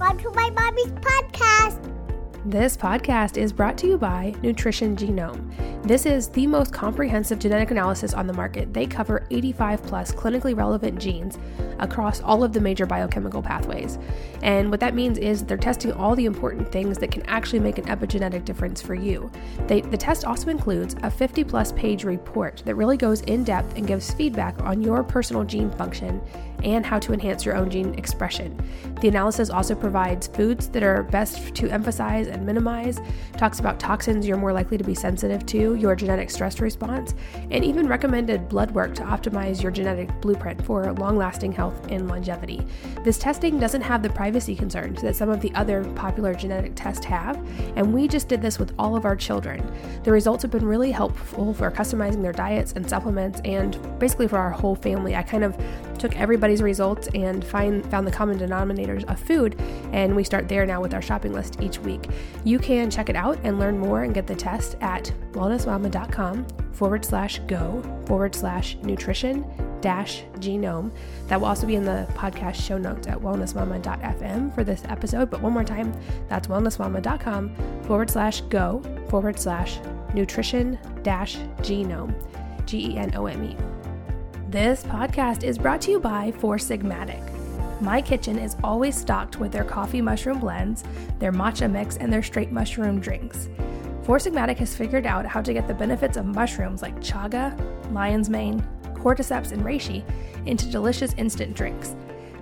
Welcome to my mommy's podcast. This podcast is brought to you by Nutrition Genome. This is the most comprehensive genetic analysis on the market. They cover 85 plus clinically relevant genes across all of the major biochemical pathways. And what that means is they're testing all the important things that can actually make an epigenetic difference for you. They, the test also includes a 50 plus page report that really goes in depth and gives feedback on your personal gene function and how to enhance your own gene expression. The analysis also provides foods that are best to emphasize and minimize, talks about toxins you're more likely to be sensitive to, your genetic stress response, and even recommended blood work to optimize your genetic blueprint for long lasting health and longevity. This testing doesn't have the privacy concerns that some of the other popular genetic tests have, and we just did this with all of our children. The results have been really helpful for customizing their diets and supplements, and basically for our whole family. I kind of took everybody's results and find, found the common denominators of food, and we start there now with our shopping list each week. You can check it out and learn more and get the test at wellnessmama.com forward slash go forward slash nutrition dash genome. That will also be in the podcast show notes at wellnessmama.fm for this episode. But one more time, that's wellnessmama.com forward slash go forward slash nutrition dash genome. G E N O M E. This podcast is brought to you by Four Sigmatic. My kitchen is always stocked with their coffee mushroom blends, their matcha mix, and their straight mushroom drinks. Four Sigmatic has figured out how to get the benefits of mushrooms like chaga, lion's mane, cordyceps, and reishi into delicious instant drinks.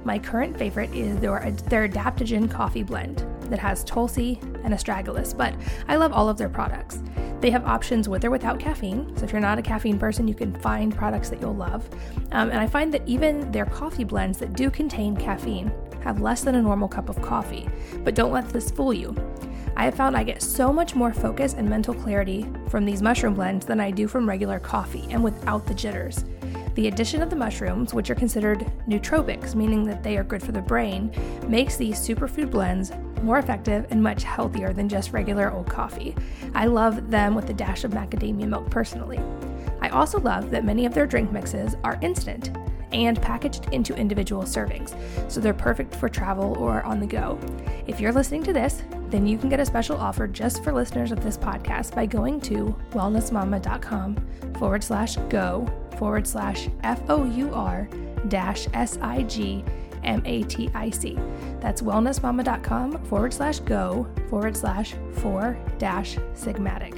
My current favorite is their, their adaptogen coffee blend that has tulsi and astragalus, but I love all of their products. They have options with or without caffeine, so if you're not a caffeine person, you can find products that you'll love. Um, and I find that even their coffee blends that do contain caffeine have less than a normal cup of coffee, but don't let this fool you. I have found I get so much more focus and mental clarity from these mushroom blends than I do from regular coffee and without the jitters. The addition of the mushrooms, which are considered nootropics, meaning that they are good for the brain, makes these superfood blends more effective and much healthier than just regular old coffee. I love them with a dash of macadamia milk personally. I also love that many of their drink mixes are instant and packaged into individual servings, so they're perfect for travel or on the go. If you're listening to this, then you can get a special offer just for listeners of this podcast by going to wellnessmama.com forward slash go forward slash F O U R dash S I G M A T I C. That's wellnessmama.com forward slash go forward slash four dash sigmatic.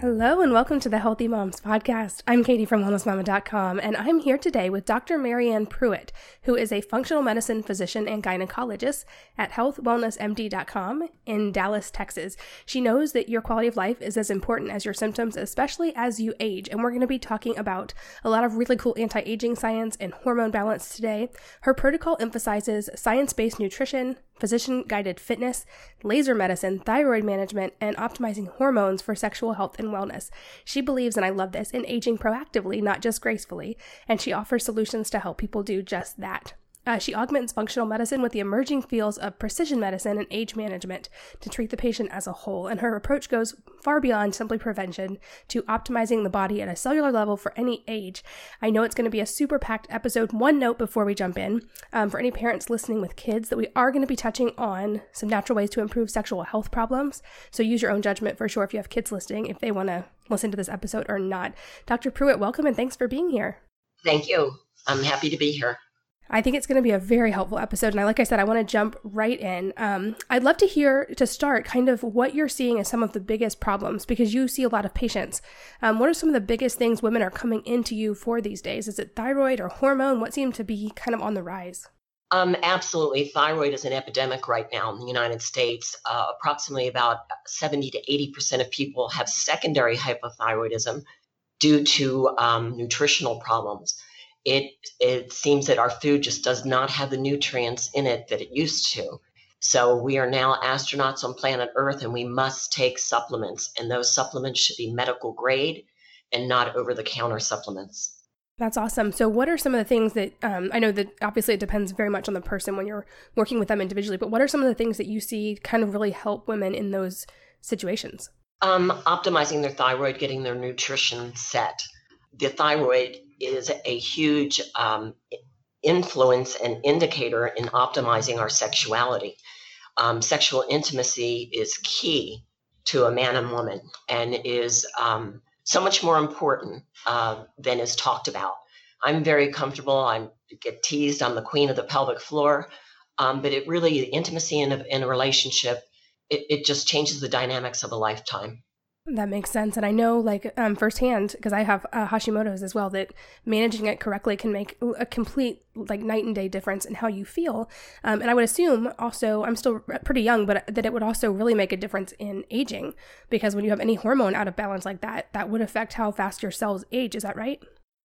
Hello and welcome to the Healthy Moms Podcast. I'm Katie from wellnessmama.com and I'm here today with Dr. Maryann Prewitt, who is a functional medicine physician and gynecologist at healthwellnessmd.com in Dallas, Texas. She knows that your quality of life is as important as your symptoms, especially as you age. And we're going to be talking about a lot of really cool anti aging science and hormone balance today. Her protocol emphasizes science based nutrition, physician guided fitness, laser medicine, thyroid management, and optimizing hormones for sexual health and wellness. She believes, and I love this, in aging proactively, not just gracefully, and she offers solutions to help people do just that. Uh, she augments functional medicine with the emerging fields of precision medicine and age management to treat the patient as a whole, and her approach goes far beyond simply prevention to optimizing the body at a cellular level for any age. I know it's going to be a super packed episode. One note before we jump in um, for any parents listening with kids that we are going to be touching on some natural ways to improve sexual health problems. So use your own judgment for sure if you have kids listening, if they want to listen to this episode or not. Dr. Prewitt, welcome and thanks for being here. Thank you. I'm happy to be here. I think it's going to be a very helpful episode. And like I said, I want to jump right in. Um, I'd love to hear to start kind of what you're seeing as some of the biggest problems because you see a lot of patients. Um, what are some of the biggest things women are coming into you for these days? Is it thyroid or hormone? What seem to be kind of on the rise? Um, absolutely. Thyroid is an epidemic right now in the United States. Uh, approximately about 70 to 80% of people have secondary hypothyroidism due to um, nutritional problems it it seems that our food just does not have the nutrients in it that it used to. So we are now astronauts on planet Earth and we must take supplements and those supplements should be medical grade and not over the counter supplements. That's awesome. So, what are some of the things that um, I know that obviously it depends very much on the person when you're working with them individually, but what are some of the things that you see kind of really help women in those situations? Um, optimizing their thyroid, getting their nutrition set. The thyroid is a huge um, influence and indicator in optimizing our sexuality. Um, sexual intimacy is key to a man and woman and is um, so much more important uh, than is talked about. I'm very comfortable. I get teased. I'm the queen of the pelvic floor. Um, but it really, intimacy in a, in a relationship, it, it just changes the dynamics of a lifetime. That makes sense. And I know, like, um, firsthand, because I have uh, Hashimoto's as well, that managing it correctly can make a complete, like, night and day difference in how you feel. Um, and I would assume also, I'm still pretty young, but that it would also really make a difference in aging. Because when you have any hormone out of balance like that, that would affect how fast your cells age. Is that right?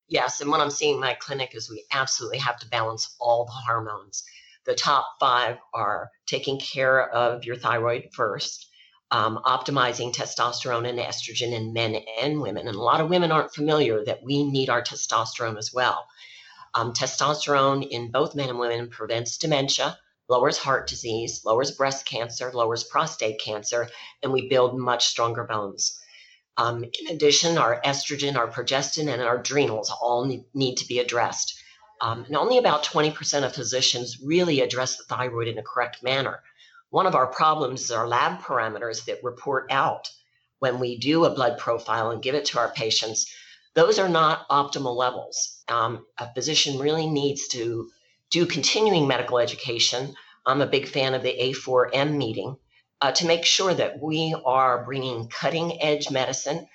Yes. And what I'm seeing in my clinic is we absolutely have to balance all the hormones. The top five are taking care of your thyroid first um, optimizing testosterone and estrogen in men and women. And a lot of women aren't familiar that we need our testosterone as well. Um, testosterone in both men and women prevents dementia, lowers heart disease, lowers breast cancer, lowers prostate cancer, and we build much stronger bones. Um, in addition, our estrogen, our progestin, and our adrenals all need, need to be addressed. Um, and only about 20% of physicians really address the thyroid in a correct manner. One of our problems is our lab parameters that report out when we do a blood profile and give it to our patients. Those are not optimal levels. Um, a physician really needs to do continuing medical education. I'm a big fan of the A4M meeting uh, to make sure that we are bringing cutting edge medicine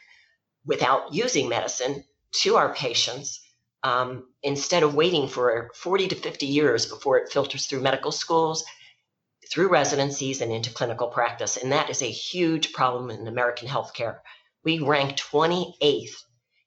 without using medicine to our patients um, instead of waiting for 40 to 50 years before it filters through medical schools through residencies and into clinical practice. And that is a huge problem in American healthcare. We rank 28th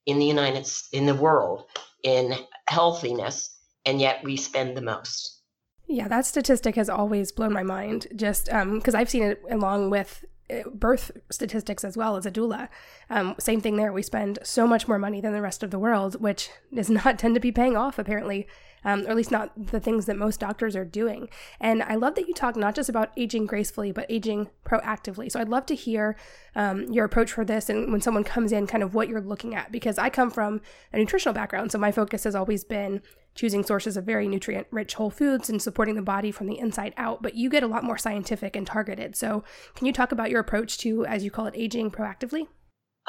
in the United in the world in healthiness, and yet we spend the most. Yeah, that statistic has always blown my mind. Just because um, I've seen it along with uh, birth statistics as well as a doula. Um, same thing there. We spend so much more money than the rest of the world, which does not tend to be paying off apparently um, or at least not the things that most doctors are doing. And I love that you talk not just about aging gracefully, but aging proactively. So I'd love to hear um, your approach for this and when someone comes in, kind of what you're looking at, because I come from a nutritional background. So my focus has always been choosing sources of very nutrient rich whole foods and supporting the body from the inside out. But you get a lot more scientific and targeted. So can you talk about your approach to, as you call it, aging proactively?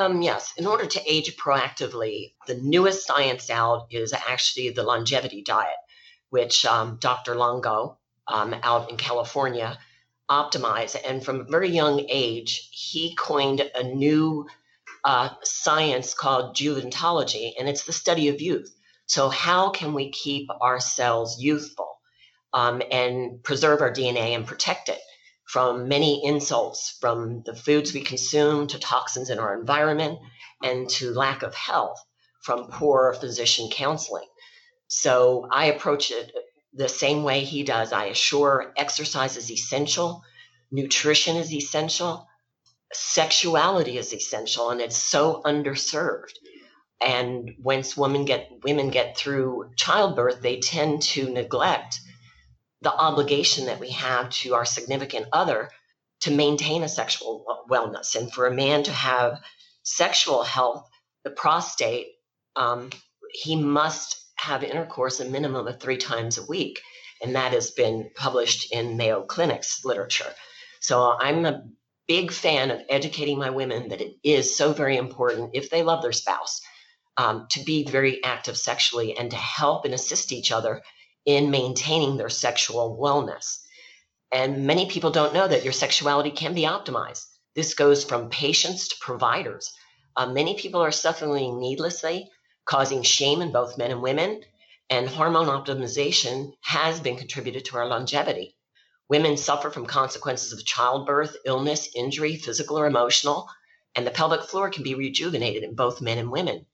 Um, yes, in order to age proactively, the newest science out is actually the longevity diet, which um, Dr. Longo um, out in California optimized. And from a very young age, he coined a new uh, science called Juventology, and it's the study of youth. So, how can we keep our cells youthful um, and preserve our DNA and protect it? From many insults, from the foods we consume to toxins in our environment and to lack of health from poor physician counseling. So I approach it the same way he does. I assure exercise is essential, nutrition is essential, sexuality is essential, and it's so underserved. And once women get women get through childbirth, they tend to neglect the obligation that we have to our significant other to maintain a sexual wellness. And for a man to have sexual health, the prostate, um, he must have intercourse a minimum of three times a week. And that has been published in Mayo Clinic's literature. So I'm a big fan of educating my women that it is so very important if they love their spouse um, to be very active sexually and to help and assist each other in maintaining their sexual wellness. And many people don't know that your sexuality can be optimized. This goes from patients to providers. Uh, many people are suffering needlessly, causing shame in both men and women, and hormone optimization has been contributed to our longevity. Women suffer from consequences of childbirth, illness, injury, physical or emotional, and the pelvic floor can be rejuvenated in both men and women.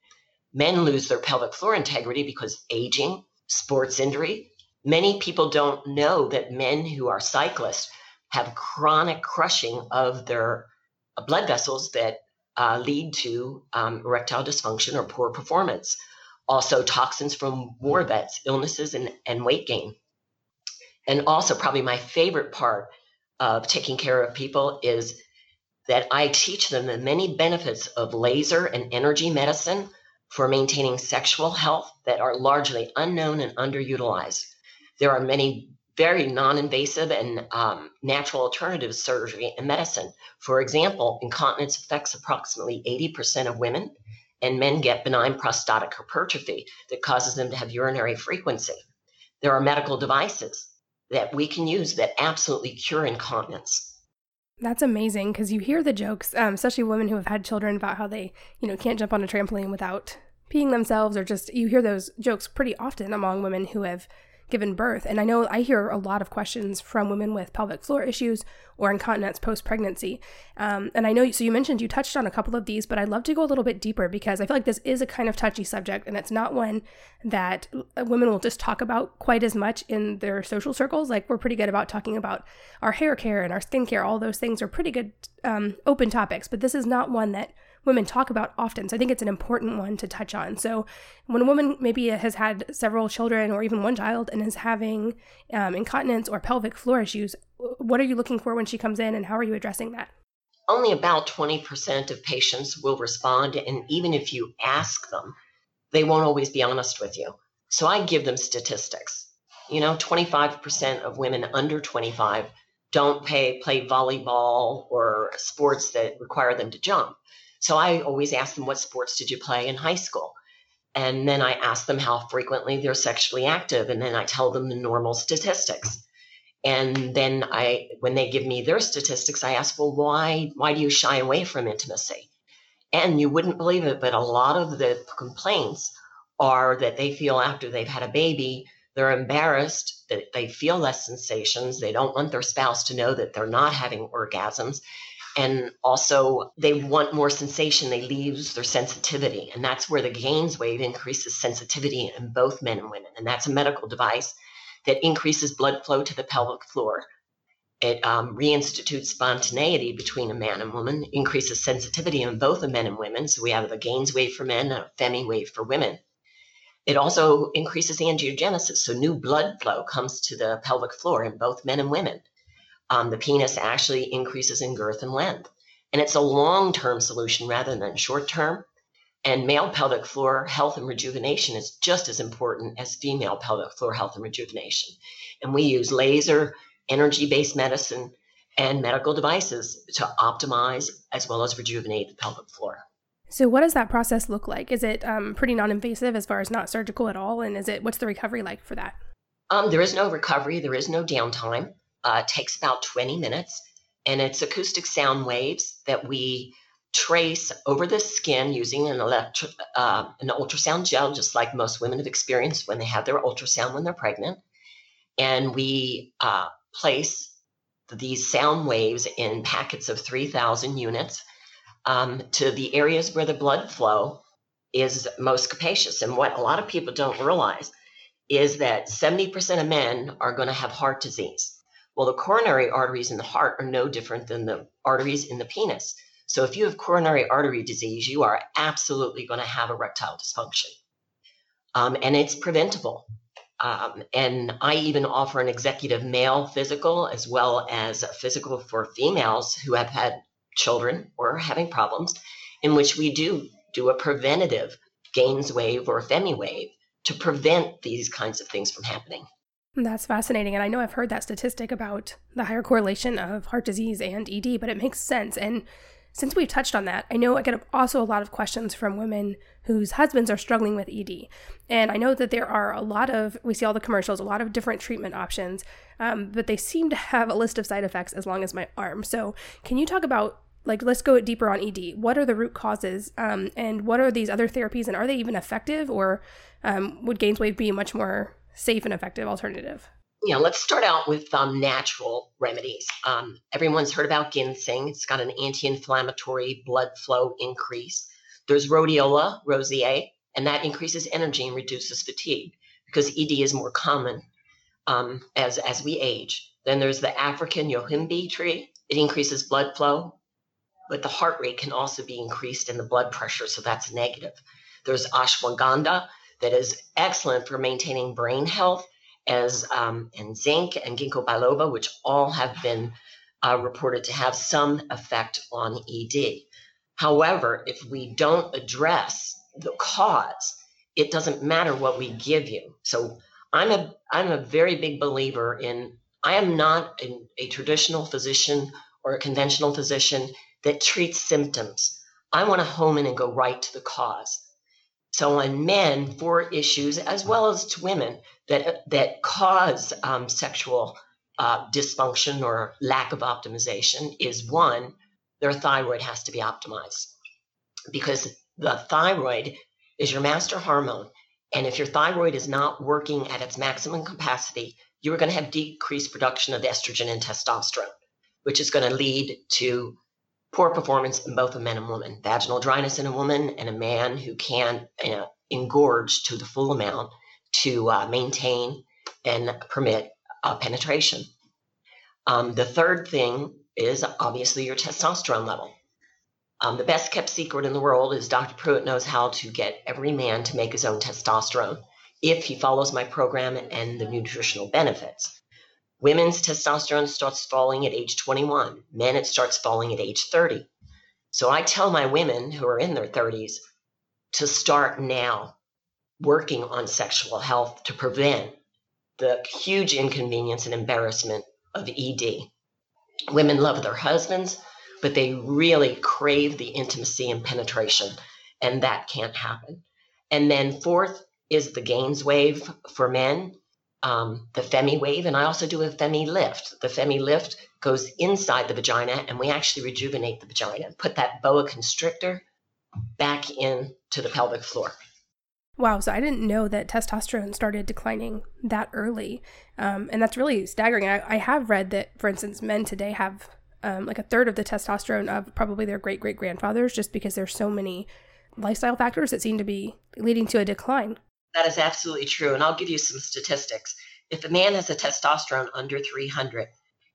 Men lose their pelvic floor integrity because aging, sports injury. Many people don't know that men who are cyclists have chronic crushing of their blood vessels that uh, lead to um, erectile dysfunction or poor performance. Also, toxins from war vets, illnesses, and, and weight gain. And also, probably my favorite part of taking care of people is that I teach them the many benefits of laser and energy medicine for maintaining sexual health that are largely unknown and underutilized. There are many very non invasive and um, natural alternative surgery and medicine. For example, incontinence affects approximately 80% of women, and men get benign prostatic hypertrophy that causes them to have urinary frequency. There are medical devices that we can use that absolutely cure incontinence. That's amazing because you hear the jokes, um, especially women who have had children, about how they, you know, can't jump on a trampoline without peeing themselves, or just you hear those jokes pretty often among women who have given birth. And I know I hear a lot of questions from women with pelvic floor issues or incontinence post pregnancy. Um, and I know, so you mentioned you touched on a couple of these, but I'd love to go a little bit deeper because I feel like this is a kind of touchy subject and it's not one that women will just talk about quite as much in their social circles. Like we're pretty good about talking about our hair care and our skincare, all those things are pretty good um, open topics, but this is not one that women talk about often. So I think it's an important one to touch on. So when a woman maybe has had several children or even one child and is having um, incontinence or pelvic floor issues, what are you looking for when she comes in and how are you addressing that? Only about 20% of patients will respond. And even if you ask them, they won't always be honest with you. So I give them statistics. You know, 25% of women under 25 don't pay, play volleyball or sports that require them to jump. So I always ask them, what sports did you play in high school? And then I ask them how frequently they're sexually active. And then I tell them the normal statistics. And then I, when they give me their statistics, I ask, well, why, why do you shy away from intimacy? And you wouldn't believe it, but a lot of the complaints are that they feel after they've had a baby, they're embarrassed that they feel less sensations. They don't want their spouse to know that they're not having orgasms and also they want more sensation. They lose their sensitivity. And that's where the GAINSWave increases sensitivity in both men and women. And that's a medical device that increases blood flow to the pelvic floor. It um, reinstitutes spontaneity between a man and woman increases sensitivity in both the men and women. So we have a GAINSWave for men a FemiWave for women. It also increases angiogenesis. So new blood flow comes to the pelvic floor in both men and women um, the penis actually increases in girth and length. And it's a long term solution rather than short term. And male pelvic floor health and rejuvenation is just as important as female pelvic floor health and rejuvenation. And we use laser, energy based medicine, and medical devices to optimize as well as rejuvenate the pelvic floor. So, what does that process look like? Is it um, pretty non invasive as far as not surgical at all? And is it what's the recovery like for that? Um, there is no recovery, there is no downtime uh, takes about 20 minutes, and it's acoustic sound waves that we trace over the skin using an, electro, uh, an ultrasound gel, just like most women have experienced when they have their ultrasound when they're pregnant. And we uh, place these sound waves in packets of 3,000 units um, to the areas where the blood flow is most capacious. And what a lot of people don't realize is that 70% of men are going to have heart disease. Well, the coronary arteries in the heart are no different than the arteries in the penis. So if you have coronary artery disease, you are absolutely going to have erectile dysfunction. Um, and it's preventable. Um, and I even offer an executive male physical as well as a physical for females who have had children or are having problems, in which we do do a preventative GAINSWave or FemiWave to prevent these kinds of things from happening. That's fascinating. And I know I've heard that statistic about the higher correlation of heart disease and ED, but it makes sense. And since we've touched on that, I know I get also a lot of questions from women whose husbands are struggling with ED. And I know that there are a lot of, we see all the commercials, a lot of different treatment options, um, but they seem to have a list of side effects as long as my arm. So, can you talk about, like, let's go deeper on ED? What are the root causes? Um, and what are these other therapies? And are they even effective? Or um, would GAINSWave be much more safe and effective alternative? Yeah, let's start out with um, natural remedies. Um, everyone's heard about ginseng. It's got an anti-inflammatory blood flow increase. There's rhodiola rosea, and that increases energy and reduces fatigue because ED is more common um, as as we age. Then there's the African yohimbe tree. It increases blood flow, but the heart rate can also be increased and the blood pressure, so that's negative. There's ashwagandha that is excellent for maintaining brain health, as um, and zinc and ginkgo biloba, which all have been uh, reported to have some effect on ED. However, if we don't address the cause, it doesn't matter what we give you. So I'm a I'm a very big believer in I am not a, a traditional physician or a conventional physician that treats symptoms. I want to home in and go right to the cause. So on men, for issues as well as to women that that cause um, sexual uh, dysfunction or lack of optimization is one, their thyroid has to be optimized because the thyroid is your master hormone. And if your thyroid is not working at its maximum capacity, you are going to have decreased production of estrogen and testosterone, which is going to lead to poor performance in both a man and woman. Vaginal dryness in a woman and a man who can uh, engorge to the full amount to uh, maintain and permit uh, penetration. Um, the third thing is obviously your testosterone level. Um, the best kept secret in the world is Dr. Prewitt knows how to get every man to make his own testosterone if he follows my program and the nutritional benefits. Women's testosterone starts falling at age 21, men, it starts falling at age 30. So I tell my women who are in their 30s to start now working on sexual health to prevent the huge inconvenience and embarrassment of ED. Women love their husbands, but they really crave the intimacy and penetration, and that can't happen. And then fourth is the GAINSWave for men, um, the FemiWave, and I also do a FemiLift. The FemiLift goes inside the vagina, and we actually rejuvenate the vagina, put that boa constrictor back into the pelvic floor. Wow, so I didn't know that testosterone started declining that early. Um, and that's really staggering. I, I, have read that, for instance, men today have um, like a third of the testosterone of probably their great great grandfathers just because there's so many lifestyle factors that seem to be leading to a decline. That is absolutely true. And I'll give you some statistics. If a man has a testosterone under 300,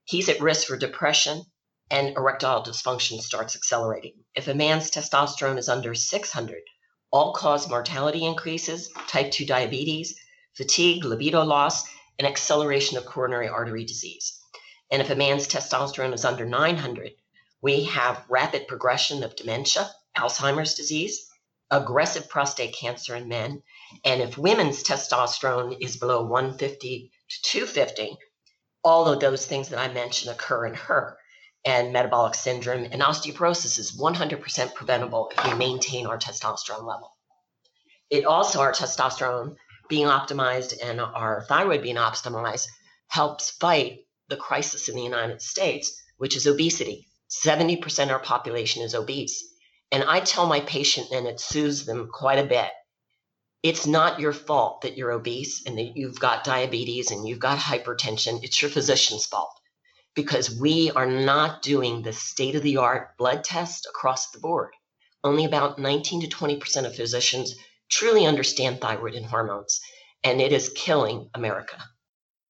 he's at risk for depression and erectile dysfunction starts accelerating. If a man's testosterone is under 600, all cause mortality increases, type 2 diabetes, fatigue, libido loss, and acceleration of coronary artery disease. And if a man's testosterone is under 900, we have rapid progression of dementia, Alzheimer's disease, aggressive prostate cancer in men. And if women's testosterone is below 150 to 250, all of those things that I mentioned occur in her and metabolic syndrome and osteoporosis is 100% preventable if we maintain our testosterone level. It also, our testosterone being optimized and our thyroid being optimized helps fight the crisis in the United States, which is obesity. 70% of our population is obese. And I tell my patient, and it soothes them quite a bit it's not your fault that you're obese and that you've got diabetes and you've got hypertension. It's your physician's fault because we are not doing the state of the art blood test across the board. Only about 19 to 20% of physicians truly understand thyroid and hormones, and it is killing America.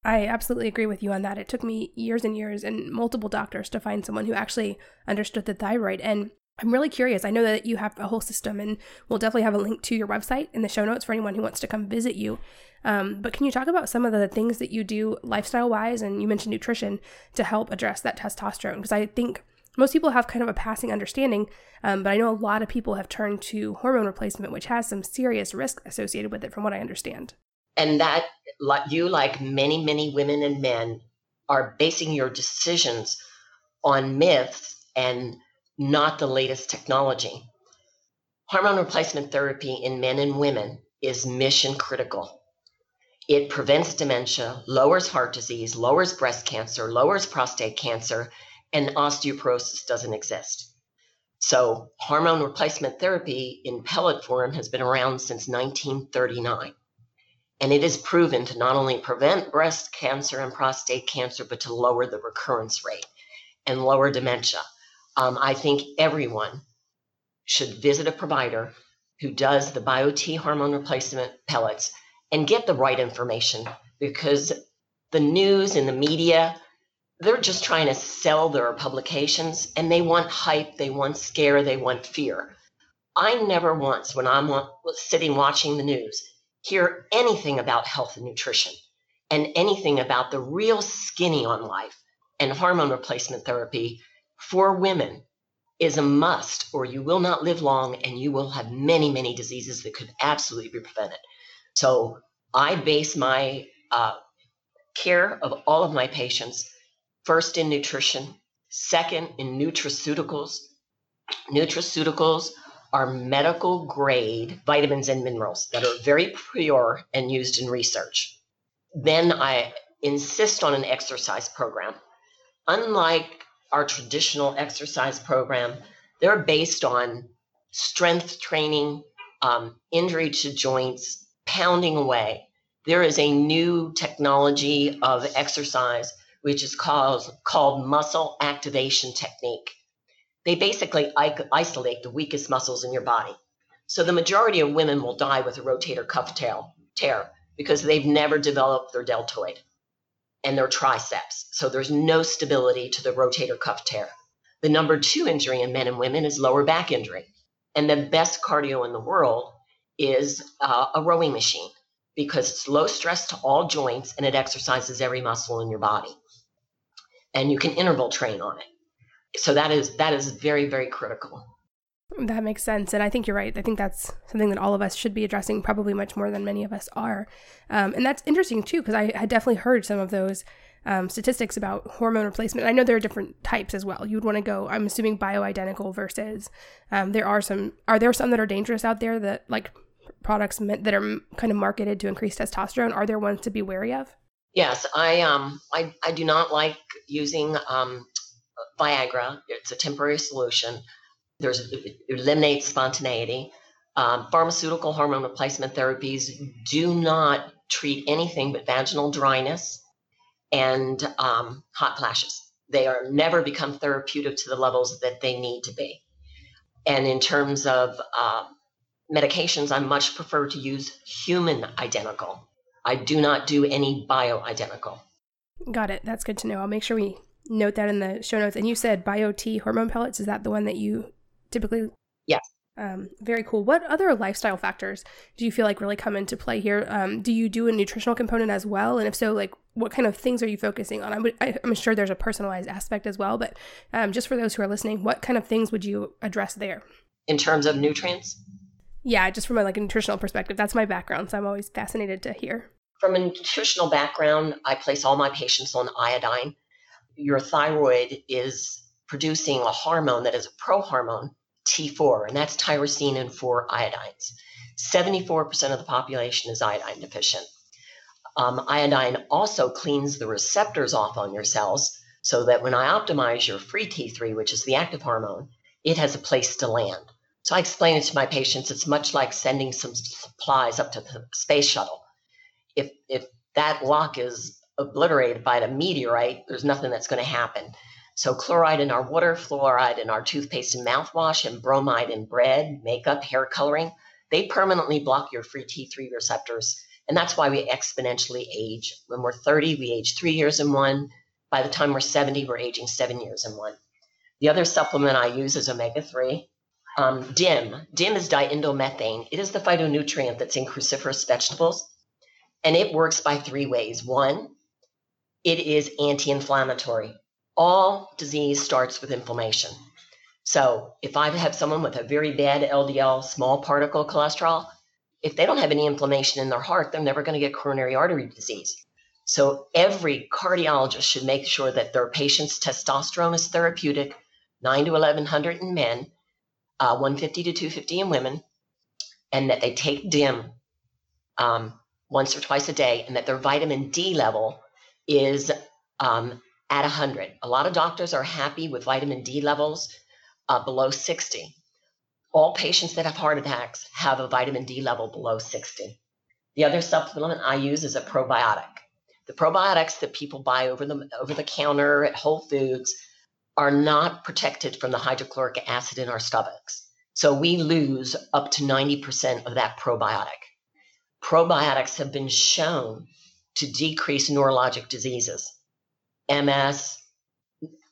I absolutely agree with you on that. It took me years and years and multiple doctors to find someone who actually understood the thyroid. And I'm really curious. I know that you have a whole system, and we'll definitely have a link to your website in the show notes for anyone who wants to come visit you. Um, but can you talk about some of the things that you do lifestyle wise? And you mentioned nutrition to help address that testosterone. Because I think most people have kind of a passing understanding, um, but I know a lot of people have turned to hormone replacement, which has some serious risk associated with it, from what I understand. And that, you, like many, many women and men, are basing your decisions on myths and not the latest technology. Hormone replacement therapy in men and women is mission critical. It prevents dementia, lowers heart disease, lowers breast cancer, lowers prostate cancer, and osteoporosis doesn't exist. So, hormone replacement therapy in pellet form has been around since 1939. And it is proven to not only prevent breast cancer and prostate cancer, but to lower the recurrence rate and lower dementia. Um, I think everyone should visit a provider who does the BioTE hormone replacement pellets and get the right information because the news and the media they're just trying to sell their publications and they want hype they want scare they want fear. I never once when i'm sitting watching the news hear anything about health and nutrition and anything about the real skinny on life and hormone replacement therapy for women is a must, or you will not live long and you will have many, many diseases that could absolutely be prevented. So I base my uh, care of all of my patients first in nutrition, second in nutraceuticals. Nutraceuticals are medical grade vitamins and minerals that are very pure and used in research. Then I insist on an exercise program. Unlike our traditional exercise program, they're based on strength training, um, injury to joints, pounding away. There is a new technology of exercise which is called, called muscle activation technique. They basically isolate the weakest muscles in your body. So the majority of women will die with a rotator cuff tear because they've never developed their deltoid and their triceps. So there's no stability to the rotator cuff tear. The number two injury in men and women is lower back injury. And the best cardio in the world is uh, a rowing machine because it's low stress to all joints and it exercises every muscle in your body. And you can interval train on it. So that is that is very very critical. That makes sense. And I think you're right. I think that's something that all of us should be addressing, probably much more than many of us are. Um, and that's interesting too, because I had definitely heard some of those um, statistics about hormone replacement. I know there are different types as well. You would want to go, I'm assuming, bioidentical versus um, there are some, are there some that are dangerous out there that like products that are kind of marketed to increase testosterone? Are there ones to be wary of? Yes, I um I, I do not like using um, Viagra. It's a temporary solution. There's it eliminates spontaneity. Um, pharmaceutical hormone replacement therapies do not treat anything but vaginal dryness and um, hot flashes. They are never become therapeutic to the levels that they need to be. And in terms of uh, medications, I much prefer to use human identical. I do not do any bioidentical. Got it. That's good to know. I'll make sure we note that in the show notes. And you said BioTE hormone pellets. Is that the one that you typically yes. um, very cool. What other lifestyle factors do you feel like really come into play here? Um, do you do a nutritional component as well? And if so like what kind of things are you focusing on? I'm, I'm sure there's a personalized aspect as well but um, just for those who are listening what kind of things would you address there? In terms of nutrients? Yeah just from a like a nutritional perspective. That's my background so i'm always fascinated to hear. From a nutritional background i place all my patients on iodine. Your thyroid is producing a hormone that is a prohormone T4, and that's tyrosine and 4 iodines. 74% of the population is iodine deficient. Um, iodine also cleans the receptors off on your cells so that when I optimize your free T3, which is the active hormone, it has a place to land. So I explain it to my patients. It's much like sending some supplies up to the space shuttle. If, if that lock is obliterated by a meteorite, there's nothing that's going to happen. So chloride in our water, fluoride in our toothpaste and mouthwash, and bromide in bread, makeup, hair coloring, they permanently block your free T3 receptors. And that's why we exponentially age. When we're 30, we age three years in one. By the time we're 70, we're aging seven years in one. The other supplement I use is omega 3. Um, DIM. DIM is diindomethane. It is the phytonutrient that's in cruciferous vegetables. And it works by three ways. One, it is anti inflammatory all disease starts with inflammation. So if I have someone with a very bad LDL small particle cholesterol, if they don't have any inflammation in their heart, they're never going to get coronary artery disease. So every cardiologist should make sure that their patient's testosterone is therapeutic, 9 to 1100 in men, uh, 150 to 250 in women, and that they take DIM um, once or twice a day, and that their vitamin D level is um, at 100. A lot of doctors are happy with vitamin D levels uh, below 60. All patients that have heart attacks have a vitamin D level below 60. The other supplement I use is a probiotic. The probiotics that people buy over the over the counter at Whole Foods are not protected from the hydrochloric acid in our stomachs. So we lose up to 90% of that probiotic. Probiotics have been shown to decrease neurologic diseases. MS,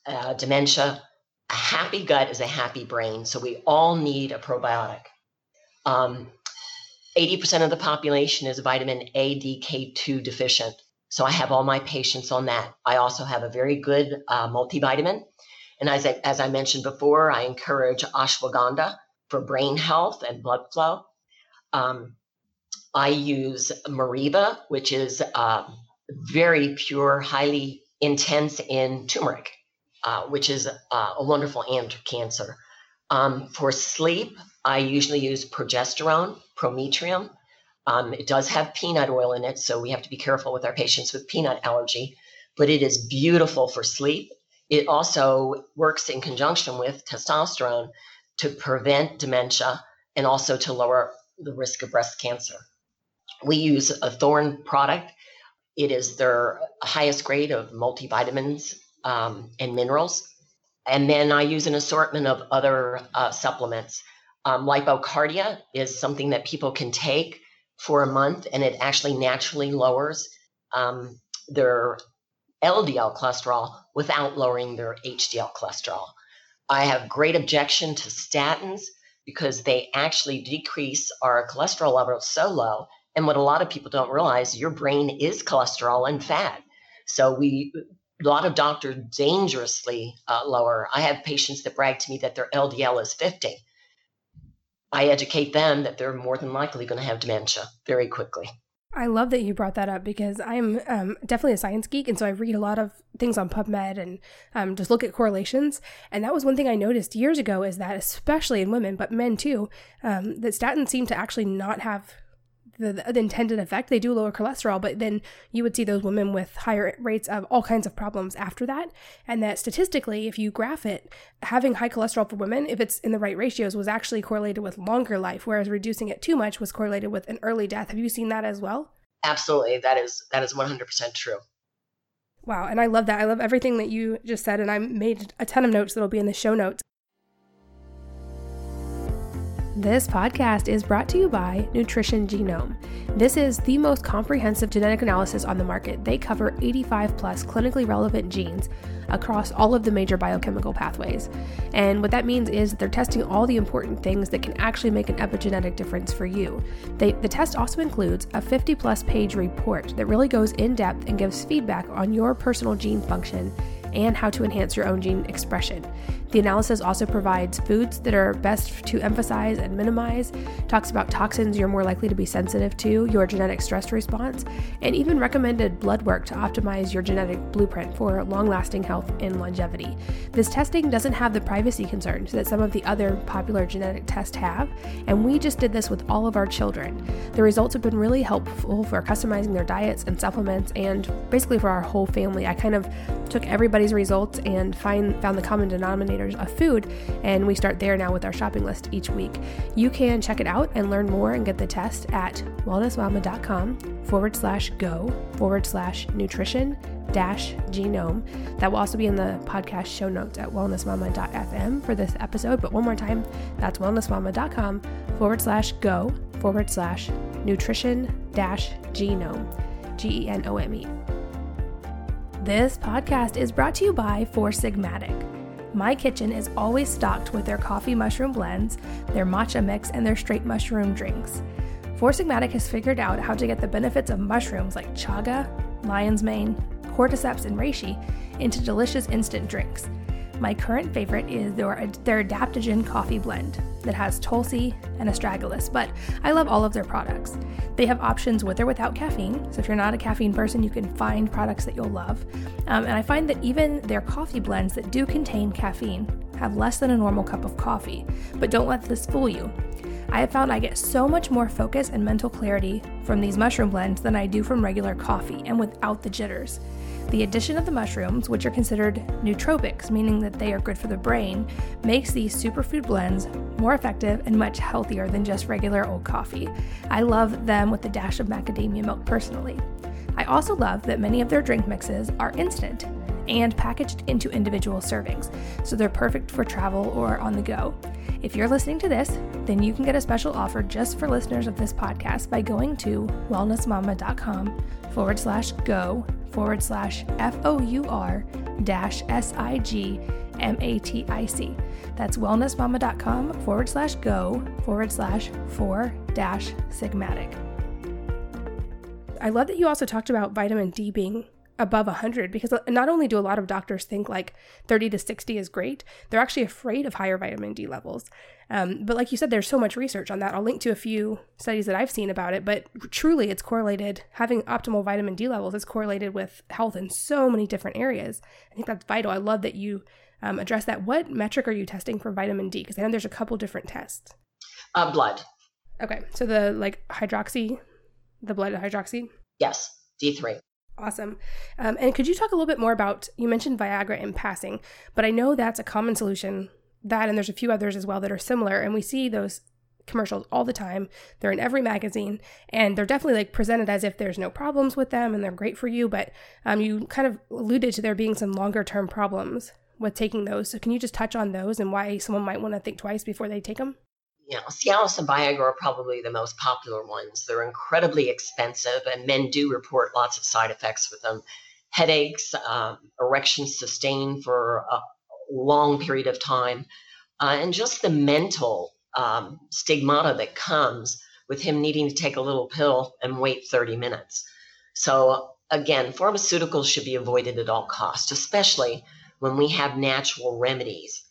uh, dementia. A happy gut is a happy brain. So we all need a probiotic. Um, 80% of the population is vitamin A, D, K2 deficient. So I have all my patients on that. I also have a very good uh, multivitamin. And as I, as I mentioned before, I encourage ashwagandha for brain health and blood flow. Um, I use Meriva, which is uh, very pure, highly intense in turmeric, uh, which is uh, a wonderful anti-cancer. Um, for sleep, I usually use progesterone, prometrium. Um, it does have peanut oil in it, so we have to be careful with our patients with peanut allergy, but it is beautiful for sleep. It also works in conjunction with testosterone to prevent dementia and also to lower the risk of breast cancer. We use a Thorne product. It is their highest grade of multivitamins um, and minerals. And then I use an assortment of other uh, supplements. Um, lipocardia is something that people can take for a month, and it actually naturally lowers um, their LDL cholesterol without lowering their HDL cholesterol. I have great objection to statins because they actually decrease our cholesterol levels so low. And what a lot of people don't realize, your brain is cholesterol and fat. So we a lot of doctors dangerously uh, lower. I have patients that brag to me that their LDL is 50. I educate them that they're more than likely going to have dementia very quickly. I love that you brought that up because I'm um, definitely a science geek, and so I read a lot of things on PubMed and um, just look at correlations. And that was one thing I noticed years ago is that, especially in women, but men too, um, that statins seem to actually not have the, the, intended effect. They do lower cholesterol, but then you would see those women with higher rates of all kinds of problems after that. And that statistically, if you graph it, having high cholesterol for women, if it's in the right ratios, was actually correlated with longer life, whereas reducing it too much was correlated with an early death. Have you seen that as well? Absolutely. That is that is 100% true. Wow, and I love that. I love everything that you just said and I made a ton of notes that'll be in the show notes. This podcast is brought to you by Nutrition Genome. This is the most comprehensive genetic analysis on the market. They cover 85 plus clinically relevant genes across all of the major biochemical pathways. And what that means is they're testing all the important things that can actually make an epigenetic difference for you. They, the test also includes a 50 plus page report that really goes in depth and gives feedback on your personal gene function and how to enhance your own gene expression. The analysis also provides foods that are best to emphasize and minimize, talks about toxins you're more likely to be sensitive to, your genetic stress response, and even recommended blood work to optimize your genetic blueprint for long lasting health and longevity. This testing doesn't have the privacy concerns that some of the other popular genetic tests have, and we just did this with all of our children. The results have been really helpful for customizing their diets and supplements, and basically for our whole family. I kind of took everybody's results and find, found the common of food, and we start there now with our shopping list each week. You can check it out and learn more and get the test at wellnessmama.com forward slash go forward slash nutrition dash genome. That will also be in the podcast show notes at wellnessmama.fm for this episode. But one more time, that's wellnessmama.com forward slash go forward slash nutrition dash genome. G E N O M E. This podcast is brought to you by Four Sigmatic. My kitchen is always stocked with their coffee mushroom blends, their matcha mix, and their straight mushroom drinks. Four Sigmatic has figured out how to get the benefits of mushrooms like chaga, lion's mane, cordyceps, and reishi into delicious instant drinks. My current favorite is their, their adaptogen coffee blend that has Tulsi and Astragalus, but I love all of their products. They have options with or without caffeine, so if you're not a caffeine person, you can find products that you'll love. Um, and I find that even their coffee blends that do contain caffeine have less than a normal cup of coffee, but don't let this fool you. I have found I get so much more focus and mental clarity from these mushroom blends than I do from regular coffee and without the jitters. The addition of the mushrooms, which are considered nootropics, meaning that they are good for the brain, makes these superfood blends more effective and much healthier than just regular old coffee. I love them with a dash of macadamia milk personally. I also love that many of their drink mixes are instant and packaged into individual servings, so they're perfect for travel or on the go. If you're listening to this, then you can get a special offer just for listeners of this podcast by going to wellnessmama.com forward slash go forward slash F O U R dash S I G M A T I C. That's wellnessmama.com forward slash go forward slash four dash sigmatic. I love that you also talked about vitamin D being above 100 because not only do a lot of doctors think like 30 to 60 is great, they're actually afraid of higher vitamin D levels. Um, but like you said, there's so much research on that. I'll link to a few studies that I've seen about it, but truly it's correlated, having optimal vitamin D levels is correlated with health in so many different areas. I think that's vital. I love that you um, address that. What metric are you testing for vitamin D? Because I know there's a couple different tests. Uh, blood. Okay. So the like hydroxy, the blood hydroxy? Yes, D3. Awesome. Um, and could you talk a little bit more about, you mentioned Viagra in passing, but I know that's a common solution, that and there's a few others as well that are similar. And we see those commercials all the time. They're in every magazine, and they're definitely like presented as if there's no problems with them and they're great for you. But um, you kind of alluded to there being some longer term problems with taking those. So can you just touch on those and why someone might want to think twice before they take them? Yeah, Cialis and Viagra are probably the most popular ones. They're incredibly expensive, and men do report lots of side effects with them headaches, um, erections sustained for a long period of time, uh, and just the mental um, stigmata that comes with him needing to take a little pill and wait 30 minutes. So, again, pharmaceuticals should be avoided at all costs, especially when we have natural remedies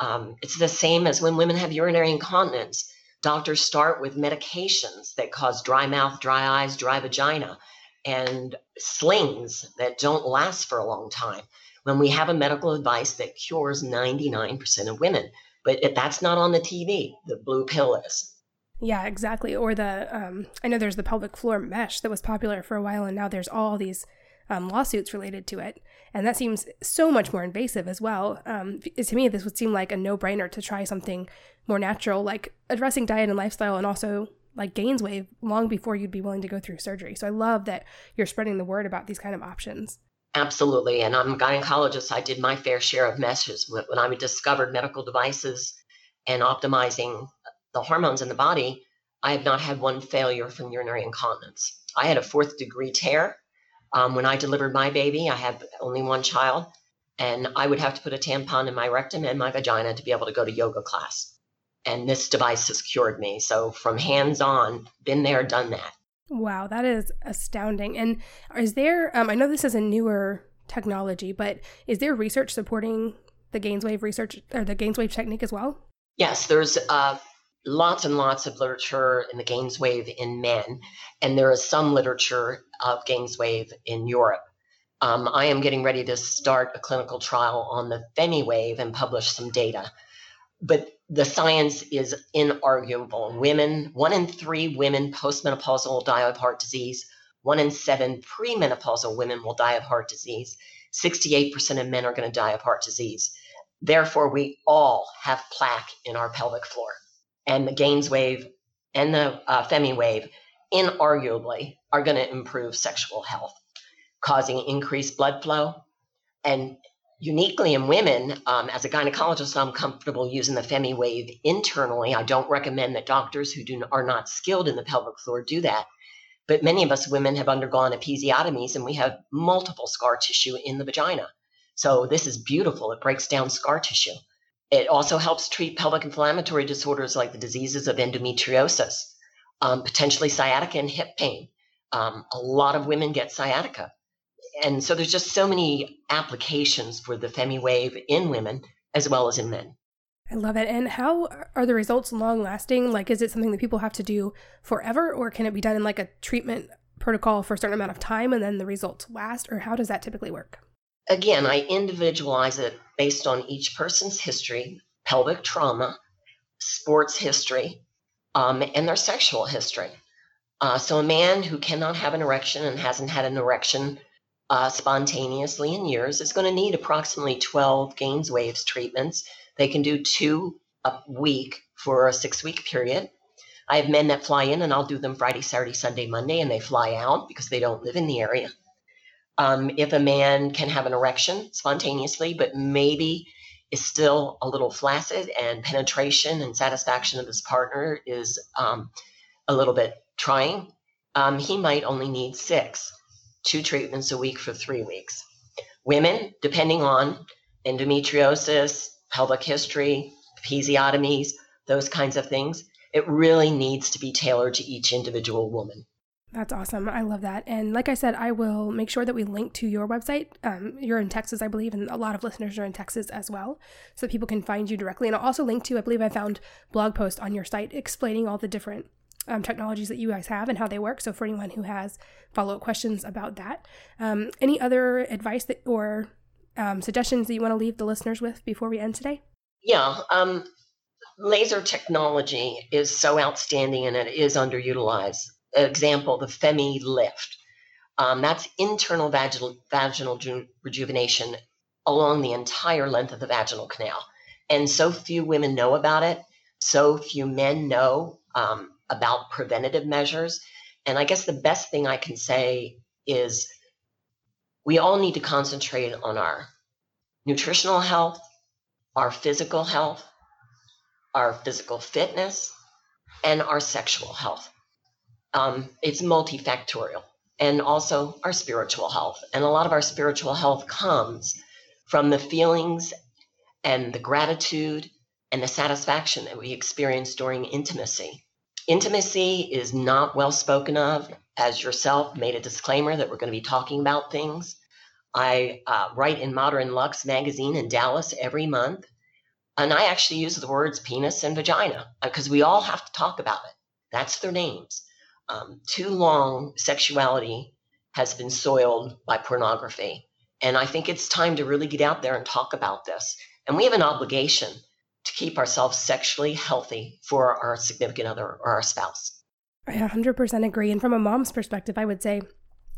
um, it's the same as when women have urinary incontinence. Doctors start with medications that cause dry mouth, dry eyes, dry vagina, and slings that don't last for a long time. When we have a medical advice that cures 99% of women, but that's not on the TV, the blue pill is. Yeah, exactly. Or the, um, I know there's the pelvic floor mesh that was popular for a while, and now there's all these um, lawsuits related to it. And that seems so much more invasive as well. Um, to me, this would seem like a no brainer to try something more natural, like addressing diet and lifestyle and also like GAINSWave long before you'd be willing to go through surgery. So I love that you're spreading the word about these kind of options. Absolutely. And I'm a gynecologist. I did my fair share of meshes when I discovered medical devices and optimizing the hormones in the body. I have not had one failure from urinary incontinence. I had a fourth degree tear um, when I delivered my baby, I had only one child, and I would have to put a tampon in my rectum and my vagina to be able to go to yoga class. And this device has cured me. So, from hands on, been there, done that. Wow, that is astounding. And is there, um, I know this is a newer technology, but is there research supporting the GAINSWave research or the GAINSWave technique as well? Yes, there's uh, lots and lots of literature in the GAINSWave in men, and there is some literature of GAINSWave in Europe. Um, I am getting ready to start a clinical trial on the FemiWave and publish some data. But the science is inarguable. Women, one in three women postmenopausal will die of heart disease. One in seven premenopausal women will die of heart disease. 68% of men are going to die of heart disease. Therefore, we all have plaque in our pelvic floor and the GAINSWave and the uh, FemiWave inarguably are going to improve sexual health, causing increased blood flow. And uniquely in women, um, as a gynecologist, I'm comfortable using the FemiWave internally. I don't recommend that doctors who do, are not skilled in the pelvic floor do that. But many of us women have undergone episiotomies and we have multiple scar tissue in the vagina. So this is beautiful. It breaks down scar tissue. It also helps treat pelvic inflammatory disorders like the diseases of endometriosis, um, potentially sciatica and hip pain. Um, a lot of women get sciatica. And so there's just so many applications for the FemiWave in women as well as in men. I love it. And how are the results long lasting? Like, is it something that people have to do forever, or can it be done in like a treatment protocol for a certain amount of time and then the results last? Or how does that typically work? Again, I individualize it based on each person's history, pelvic trauma, sports history, um, and their sexual history. Uh, so, a man who cannot have an erection and hasn't had an erection uh, spontaneously in years is going to need approximately 12 GAINSWaves treatments. They can do two a week for a six week period. I have men that fly in and I'll do them Friday, Saturday, Sunday, Monday, and they fly out because they don't live in the area. Um, if a man can have an erection spontaneously, but maybe is still a little flaccid and penetration and satisfaction of his partner is um, a little bit trying, um, he might only need six, two treatments a week for three weeks. Women, depending on endometriosis, pelvic history, episiotomies, those kinds of things, it really needs to be tailored to each individual woman. That's awesome. I love that. And like I said, I will make sure that we link to your website. Um, you're in Texas, I believe, and a lot of listeners are in Texas as well, so people can find you directly. And I'll also link to, I believe I found blog post on your site explaining all the different um, technologies that you guys have and how they work. So for anyone who has follow up questions about that, um, any other advice that or um, suggestions that you want to leave the listeners with before we end today? Yeah, um, laser technology is so outstanding and it is underutilized. Example: the FemiLift. Um, that's internal vaginal vaginal ju- rejuvenation along the entire length of the vaginal canal, and so few women know about it. So few men know um, about preventative measures. And I guess the best thing I can say is we all need to concentrate on our nutritional health, our physical health, our physical fitness, and our sexual health. Um, it's multifactorial, and also our spiritual health. And a lot of our spiritual health comes from the feelings and the gratitude and the satisfaction that we experience during intimacy. Intimacy is not well spoken of, as yourself made a disclaimer that we're going to be talking about things. I uh, write in Modern Lux magazine in Dallas every month, and I actually use the words penis and vagina because uh, we all have to talk about it. That's their names. Um, too long, sexuality has been soiled by pornography. And I think it's time to really get out there and talk about this. And we have an obligation to keep ourselves sexually healthy for our significant other or our spouse. I 100% agree. And from a mom's perspective, I would say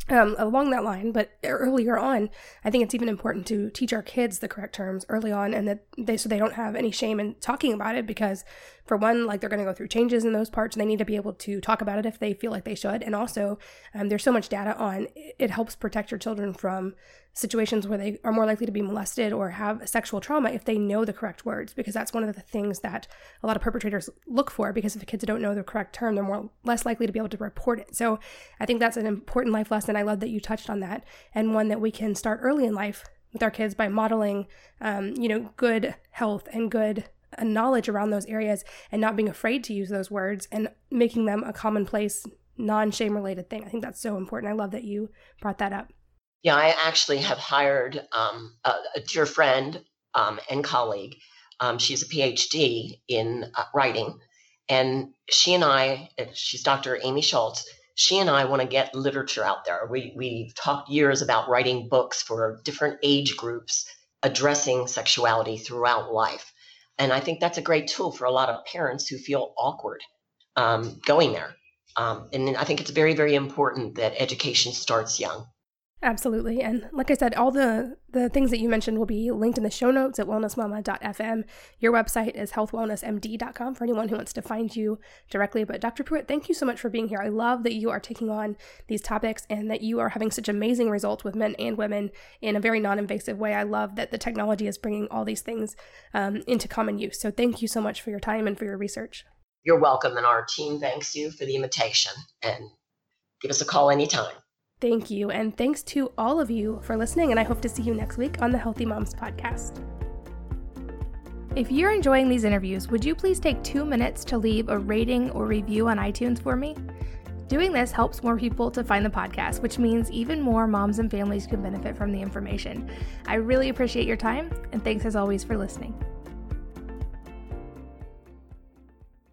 um, along that line, but earlier on, I think it's even important to teach our kids the correct terms early on, and that they so they don't have any shame in talking about it. Because for one, like they're going to go through changes in those parts, and they need to be able to talk about it if they feel like they should. And also, um, there's so much data on it helps protect your children from situations where they are more likely to be molested or have sexual trauma if they know the correct words because that's one of the things that a lot of perpetrators look for because if the kids don't know the correct term they're more less likely to be able to report it so i think that's an important life lesson i love that you touched on that and one that we can start early in life with our kids by modeling um, you know good health and good knowledge around those areas and not being afraid to use those words and making them a commonplace non-shame related thing i think that's so important i love that you brought that up yeah, I actually have hired um, a, a, dear friend um, and colleague. Um, she's a PhD in uh, writing, and she and I, she's Dr. Amy Schultz. She and I want to get literature out there. We we've talked years about writing books for different age groups addressing sexuality throughout life, and I think that's a great tool for a lot of parents who feel awkward um, going there. Um, and I think it's very very important that education starts young. Absolutely. And like I said, all the, the things that you mentioned will be linked in the show notes at wellnessmama.fm. Your website is healthwellnessmd.com for anyone who wants to find you directly. But Dr. Prewitt, thank you so much for being here. I love that you are taking on these topics and that you are having such amazing results with men and women in a very non invasive way. I love that the technology is bringing all these things um, into common use. So thank you so much for your time and for your research. You're welcome. And our team thanks you for the invitation. And give us a call anytime. Thank you. And thanks to all of you for listening. And I hope to see you next week on the Healthy Moms Podcast. If you're enjoying these interviews, would you please take two minutes to leave a rating or review on iTunes for me? Doing this helps more people to find the podcast, which means even more moms and families can benefit from the information. I really appreciate your time, and thanks as always for listening.